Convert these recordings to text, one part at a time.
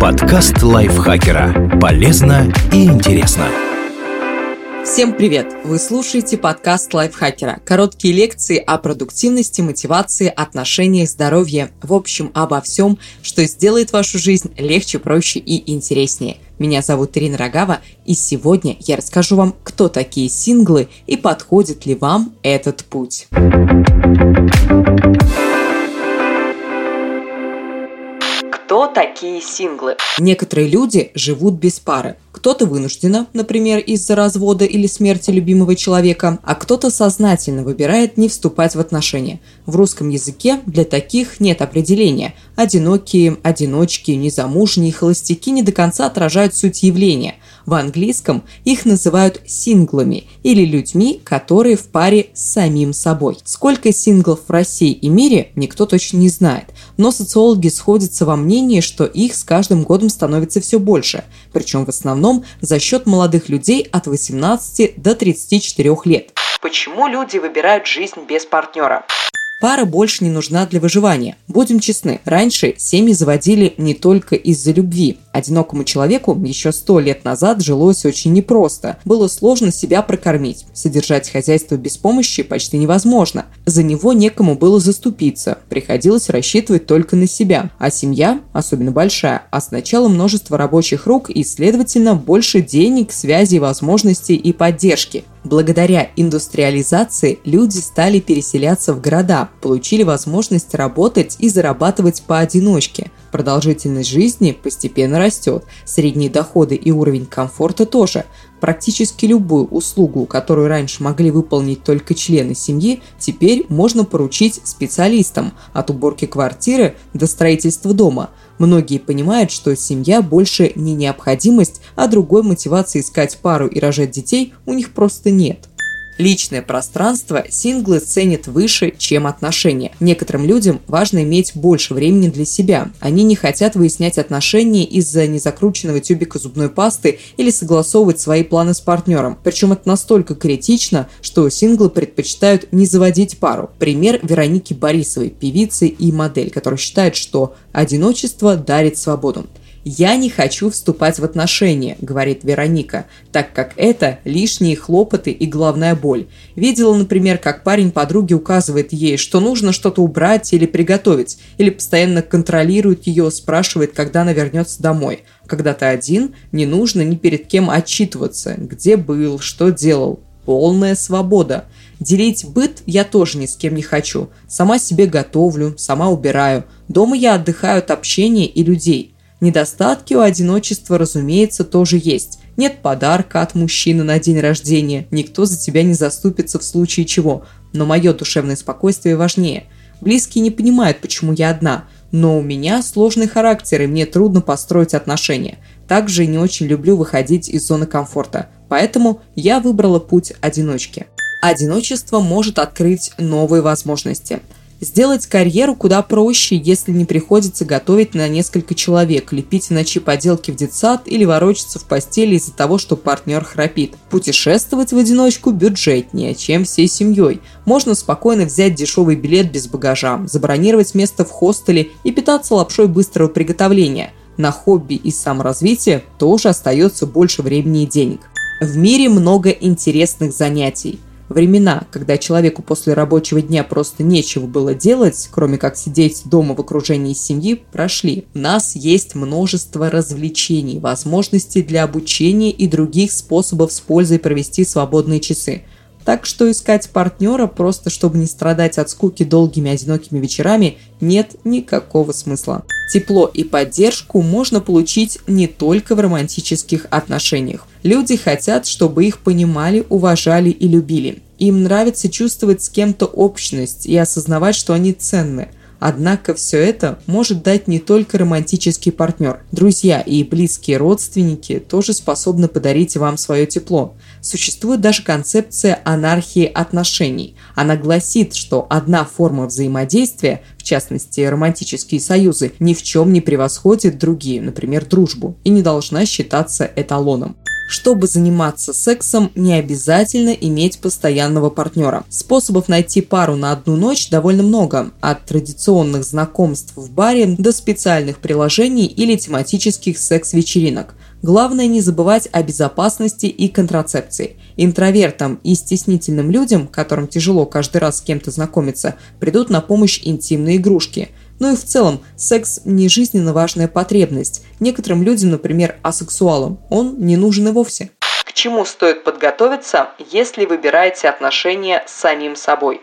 Подкаст лайфхакера. Полезно и интересно. Всем привет! Вы слушаете подкаст лайфхакера. Короткие лекции о продуктивности, мотивации, отношениях, здоровье. В общем, обо всем, что сделает вашу жизнь легче, проще и интереснее. Меня зовут Ирина Рогава, и сегодня я расскажу вам, кто такие синглы и подходит ли вам этот путь. Кто такие синглы? Некоторые люди живут без пары. Кто-то вынужденно, например, из-за развода или смерти любимого человека, а кто-то сознательно выбирает не вступать в отношения. В русском языке для таких нет определения. Одинокие, одиночки, незамужние, холостяки не до конца отражают суть явления. В английском их называют синглами или людьми, которые в паре с самим собой. Сколько синглов в России и мире, никто точно не знает. Но социологи сходятся во мнении, что их с каждым годом становится все больше. Причем в основном за счет молодых людей от 18 до 34 лет. Почему люди выбирают жизнь без партнера? Пара больше не нужна для выживания. Будем честны, раньше семьи заводили не только из-за любви. Одинокому человеку еще сто лет назад жилось очень непросто. Было сложно себя прокормить. Содержать хозяйство без помощи почти невозможно. За него некому было заступиться. Приходилось рассчитывать только на себя. А семья, особенно большая, означала множество рабочих рук и, следовательно, больше денег, связей, возможностей и поддержки. Благодаря индустриализации люди стали переселяться в города, получили возможность работать и зарабатывать поодиночке. Продолжительность жизни постепенно растет, средние доходы и уровень комфорта тоже. Практически любую услугу, которую раньше могли выполнить только члены семьи, теперь можно поручить специалистам, от уборки квартиры до строительства дома – Многие понимают, что семья больше не необходимость, а другой мотивации искать пару и рожать детей у них просто нет. Личное пространство синглы ценят выше, чем отношения. Некоторым людям важно иметь больше времени для себя. Они не хотят выяснять отношения из-за незакрученного тюбика зубной пасты или согласовывать свои планы с партнером. Причем это настолько критично, что синглы предпочитают не заводить пару. Пример Вероники Борисовой, певицы и модель, которая считает, что одиночество дарит свободу. «Я не хочу вступать в отношения», — говорит Вероника, так как это лишние хлопоты и головная боль. Видела, например, как парень подруги указывает ей, что нужно что-то убрать или приготовить, или постоянно контролирует ее, спрашивает, когда она вернется домой. Когда ты один, не нужно ни перед кем отчитываться, где был, что делал. Полная свобода. Делить быт я тоже ни с кем не хочу. Сама себе готовлю, сама убираю. Дома я отдыхаю от общения и людей. Недостатки у одиночества, разумеется, тоже есть. Нет подарка от мужчины на день рождения, никто за тебя не заступится в случае чего, но мое душевное спокойствие важнее. Близкие не понимают, почему я одна, но у меня сложный характер, и мне трудно построить отношения. Также не очень люблю выходить из зоны комфорта, поэтому я выбрала путь одиночки. Одиночество может открыть новые возможности – Сделать карьеру куда проще, если не приходится готовить на несколько человек, лепить иначе поделки в детсад или ворочаться в постели из-за того, что партнер храпит. Путешествовать в одиночку бюджетнее, чем всей семьей. Можно спокойно взять дешевый билет без багажа, забронировать место в хостеле и питаться лапшой быстрого приготовления. На хобби и саморазвитие тоже остается больше времени и денег. В мире много интересных занятий – Времена, когда человеку после рабочего дня просто нечего было делать, кроме как сидеть дома в окружении семьи, прошли. У нас есть множество развлечений, возможностей для обучения и других способов с пользой провести свободные часы. Так что искать партнера просто чтобы не страдать от скуки долгими одинокими вечерами нет никакого смысла. Тепло и поддержку можно получить не только в романтических отношениях. Люди хотят, чтобы их понимали, уважали и любили. Им нравится чувствовать с кем-то общность и осознавать, что они ценны – Однако все это может дать не только романтический партнер. Друзья и близкие родственники тоже способны подарить вам свое тепло. Существует даже концепция анархии отношений. Она гласит, что одна форма взаимодействия, в частности романтические союзы, ни в чем не превосходит другие, например, дружбу, и не должна считаться эталоном. Чтобы заниматься сексом, не обязательно иметь постоянного партнера. Способов найти пару на одну ночь довольно много, от традиционных знакомств в баре до специальных приложений или тематических секс-вечеринок. Главное не забывать о безопасности и контрацепции. Интровертам и стеснительным людям, которым тяжело каждый раз с кем-то знакомиться, придут на помощь интимные игрушки – ну и в целом, секс не жизненно важная потребность. Некоторым людям, например, асексуалам, он не нужен и вовсе. К чему стоит подготовиться, если выбираете отношения с самим собой?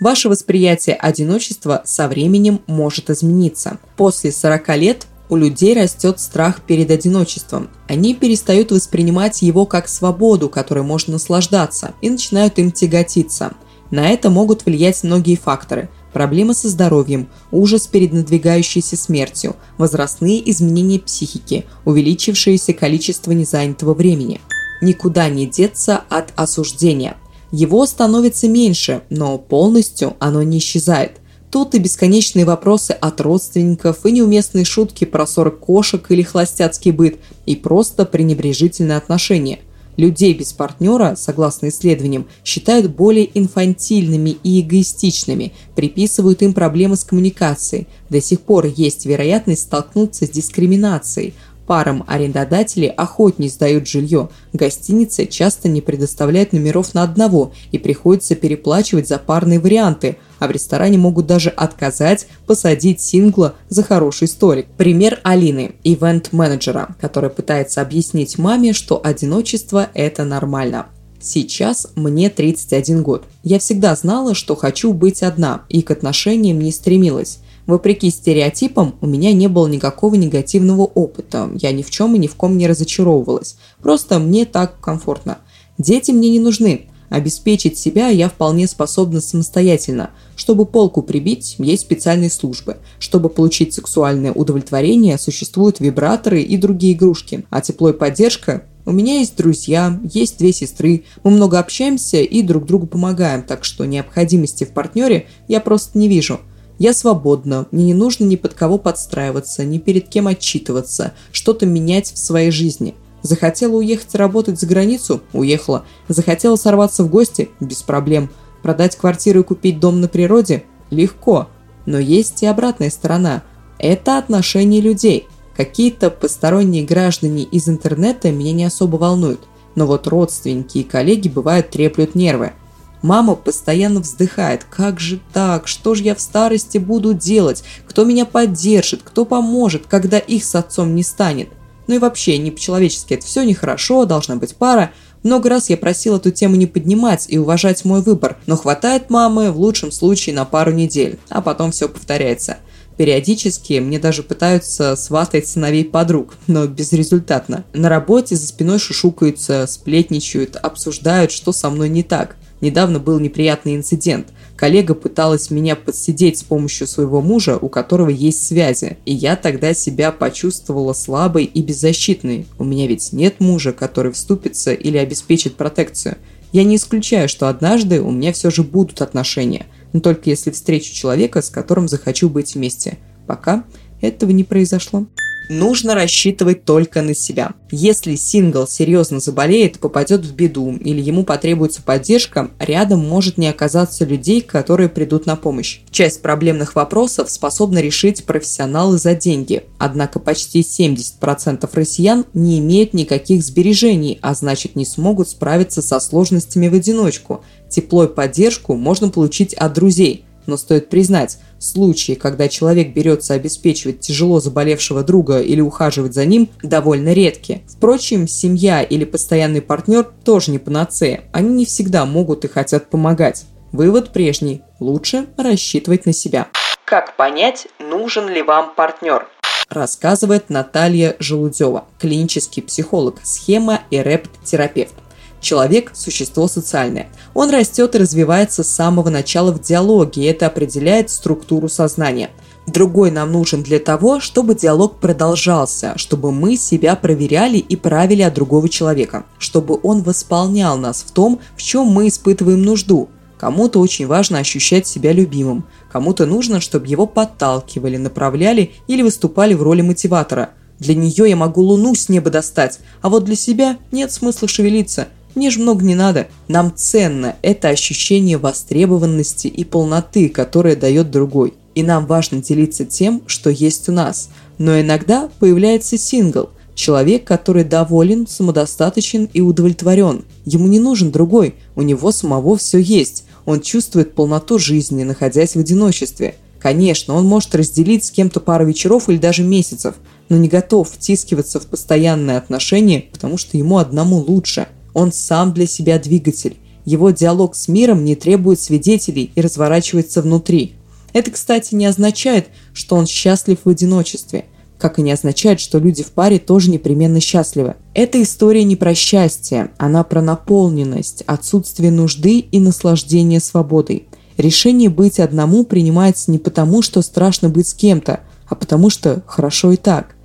Ваше восприятие одиночества со временем может измениться. После 40 лет у людей растет страх перед одиночеством. Они перестают воспринимать его как свободу, которой можно наслаждаться, и начинают им тяготиться. На это могут влиять многие факторы – проблемы со здоровьем, ужас перед надвигающейся смертью, возрастные изменения психики, увеличившееся количество незанятого времени. Никуда не деться от осуждения. Его становится меньше, но полностью оно не исчезает. Тут и бесконечные вопросы от родственников, и неуместные шутки про 40 кошек или холостяцкий быт, и просто пренебрежительное отношение – Людей без партнера, согласно исследованиям, считают более инфантильными и эгоистичными, приписывают им проблемы с коммуникацией. До сих пор есть вероятность столкнуться с дискриминацией, Парам арендодатели охотнее сдают жилье. Гостиницы часто не предоставляют номеров на одного и приходится переплачивать за парные варианты, а в ресторане могут даже отказать посадить сингла за хороший столик. Пример Алины, ивент-менеджера, которая пытается объяснить маме, что одиночество – это нормально. Сейчас мне 31 год. Я всегда знала, что хочу быть одна, и к отношениям не стремилась. Вопреки стереотипам, у меня не было никакого негативного опыта. Я ни в чем и ни в ком не разочаровывалась. Просто мне так комфортно. Дети мне не нужны. Обеспечить себя я вполне способна самостоятельно. Чтобы полку прибить, есть специальные службы. Чтобы получить сексуальное удовлетворение, существуют вибраторы и другие игрушки. А тепло и поддержка у меня есть друзья, есть две сестры, мы много общаемся и друг другу помогаем, так что необходимости в партнере я просто не вижу. Я свободна, мне не нужно ни под кого подстраиваться, ни перед кем отчитываться, что-то менять в своей жизни. Захотела уехать работать за границу? Уехала. Захотела сорваться в гости? Без проблем. Продать квартиру и купить дом на природе? Легко. Но есть и обратная сторона. Это отношения людей. Какие-то посторонние граждане из интернета меня не особо волнуют. Но вот родственники и коллеги бывают треплют нервы. Мама постоянно вздыхает. Как же так? Что же я в старости буду делать? Кто меня поддержит? Кто поможет, когда их с отцом не станет? Ну и вообще, не по-человечески это все нехорошо, должна быть пара. Много раз я просил эту тему не поднимать и уважать мой выбор, но хватает мамы в лучшем случае на пару недель, а потом все повторяется. Периодически мне даже пытаются сватать сыновей подруг, но безрезультатно. На работе за спиной шушукаются, сплетничают, обсуждают, что со мной не так. Недавно был неприятный инцидент. Коллега пыталась меня подсидеть с помощью своего мужа, у которого есть связи. И я тогда себя почувствовала слабой и беззащитной. У меня ведь нет мужа, который вступится или обеспечит протекцию. Я не исключаю, что однажды у меня все же будут отношения. Но только если встречу человека, с которым захочу быть вместе. Пока этого не произошло нужно рассчитывать только на себя. Если сингл серьезно заболеет, попадет в беду или ему потребуется поддержка, рядом может не оказаться людей, которые придут на помощь. Часть проблемных вопросов способны решить профессионалы за деньги, однако почти 70% россиян не имеют никаких сбережений, а значит не смогут справиться со сложностями в одиночку. Тепло и поддержку можно получить от друзей – но стоит признать, случаи, когда человек берется обеспечивать тяжело заболевшего друга или ухаживать за ним, довольно редки. Впрочем, семья или постоянный партнер тоже не панацея. Они не всегда могут и хотят помогать. Вывод прежний. Лучше рассчитывать на себя. Как понять, нужен ли вам партнер? Рассказывает Наталья Желудева, клинический психолог, схема и рэп-терапевт. Человек – существо социальное. Он растет и развивается с самого начала в диалоге, и это определяет структуру сознания. Другой нам нужен для того, чтобы диалог продолжался, чтобы мы себя проверяли и правили от другого человека, чтобы он восполнял нас в том, в чем мы испытываем нужду. Кому-то очень важно ощущать себя любимым, кому-то нужно, чтобы его подталкивали, направляли или выступали в роли мотиватора – Для нее я могу луну с неба достать, а вот для себя нет смысла шевелиться. Мне же много не надо. Нам ценно это ощущение востребованности и полноты, которое дает другой. И нам важно делиться тем, что есть у нас. Но иногда появляется сингл – Человек, который доволен, самодостаточен и удовлетворен. Ему не нужен другой, у него самого все есть. Он чувствует полноту жизни, находясь в одиночестве. Конечно, он может разделить с кем-то пару вечеров или даже месяцев, но не готов втискиваться в постоянные отношения, потому что ему одному лучше. Он сам для себя двигатель. Его диалог с миром не требует свидетелей и разворачивается внутри. Это, кстати, не означает, что он счастлив в одиночестве – как и не означает, что люди в паре тоже непременно счастливы. Эта история не про счастье, она про наполненность, отсутствие нужды и наслаждение свободой. Решение быть одному принимается не потому, что страшно быть с кем-то, а потому что хорошо и так.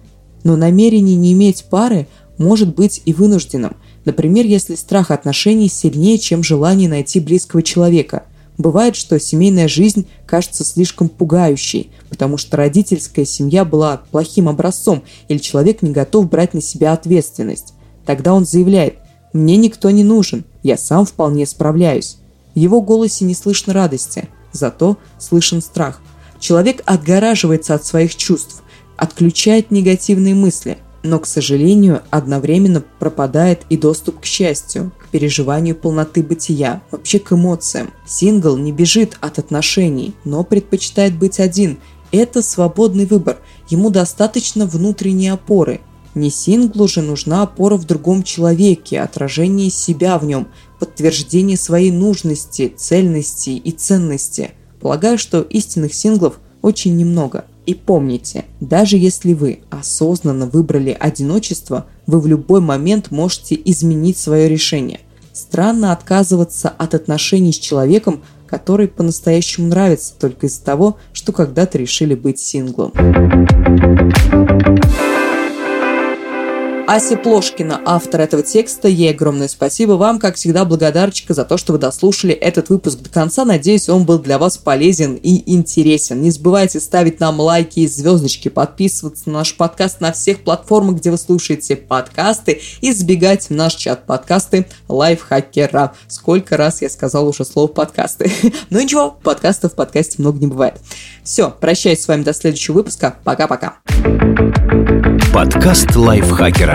Но намерение не иметь пары может быть и вынужденным. Например, если страх отношений сильнее, чем желание найти близкого человека – Бывает, что семейная жизнь кажется слишком пугающей, потому что родительская семья была плохим образцом или человек не готов брать на себя ответственность. Тогда он заявляет «Мне никто не нужен, я сам вполне справляюсь». В его голосе не слышно радости, зато слышен страх. Человек отгораживается от своих чувств, отключает негативные мысли, но, к сожалению, одновременно пропадает и доступ к счастью, к переживанию полноты бытия, вообще к эмоциям. Сингл не бежит от отношений, но предпочитает быть один. Это свободный выбор, ему достаточно внутренней опоры. Не синглу же нужна опора в другом человеке, отражение себя в нем, подтверждение своей нужности, цельности и ценности. Полагаю, что истинных синглов очень немного – и помните, даже если вы осознанно выбрали одиночество, вы в любой момент можете изменить свое решение. Странно отказываться от отношений с человеком, который по-настоящему нравится только из-за того, что когда-то решили быть синглом. Ася Плошкина, автор этого текста. Ей огромное спасибо вам, как всегда, благодарочка за то, что вы дослушали этот выпуск до конца. Надеюсь, он был для вас полезен и интересен. Не забывайте ставить нам лайки и звездочки, подписываться на наш подкаст на всех платформах, где вы слушаете подкасты, и сбегать в наш чат подкасты Лайфхакера. Сколько раз я сказал уже слово подкасты. Но ничего, подкастов в подкасте много не бывает. Все, прощаюсь с вами до следующего выпуска. Пока-пока. Подкаст лайфхакера.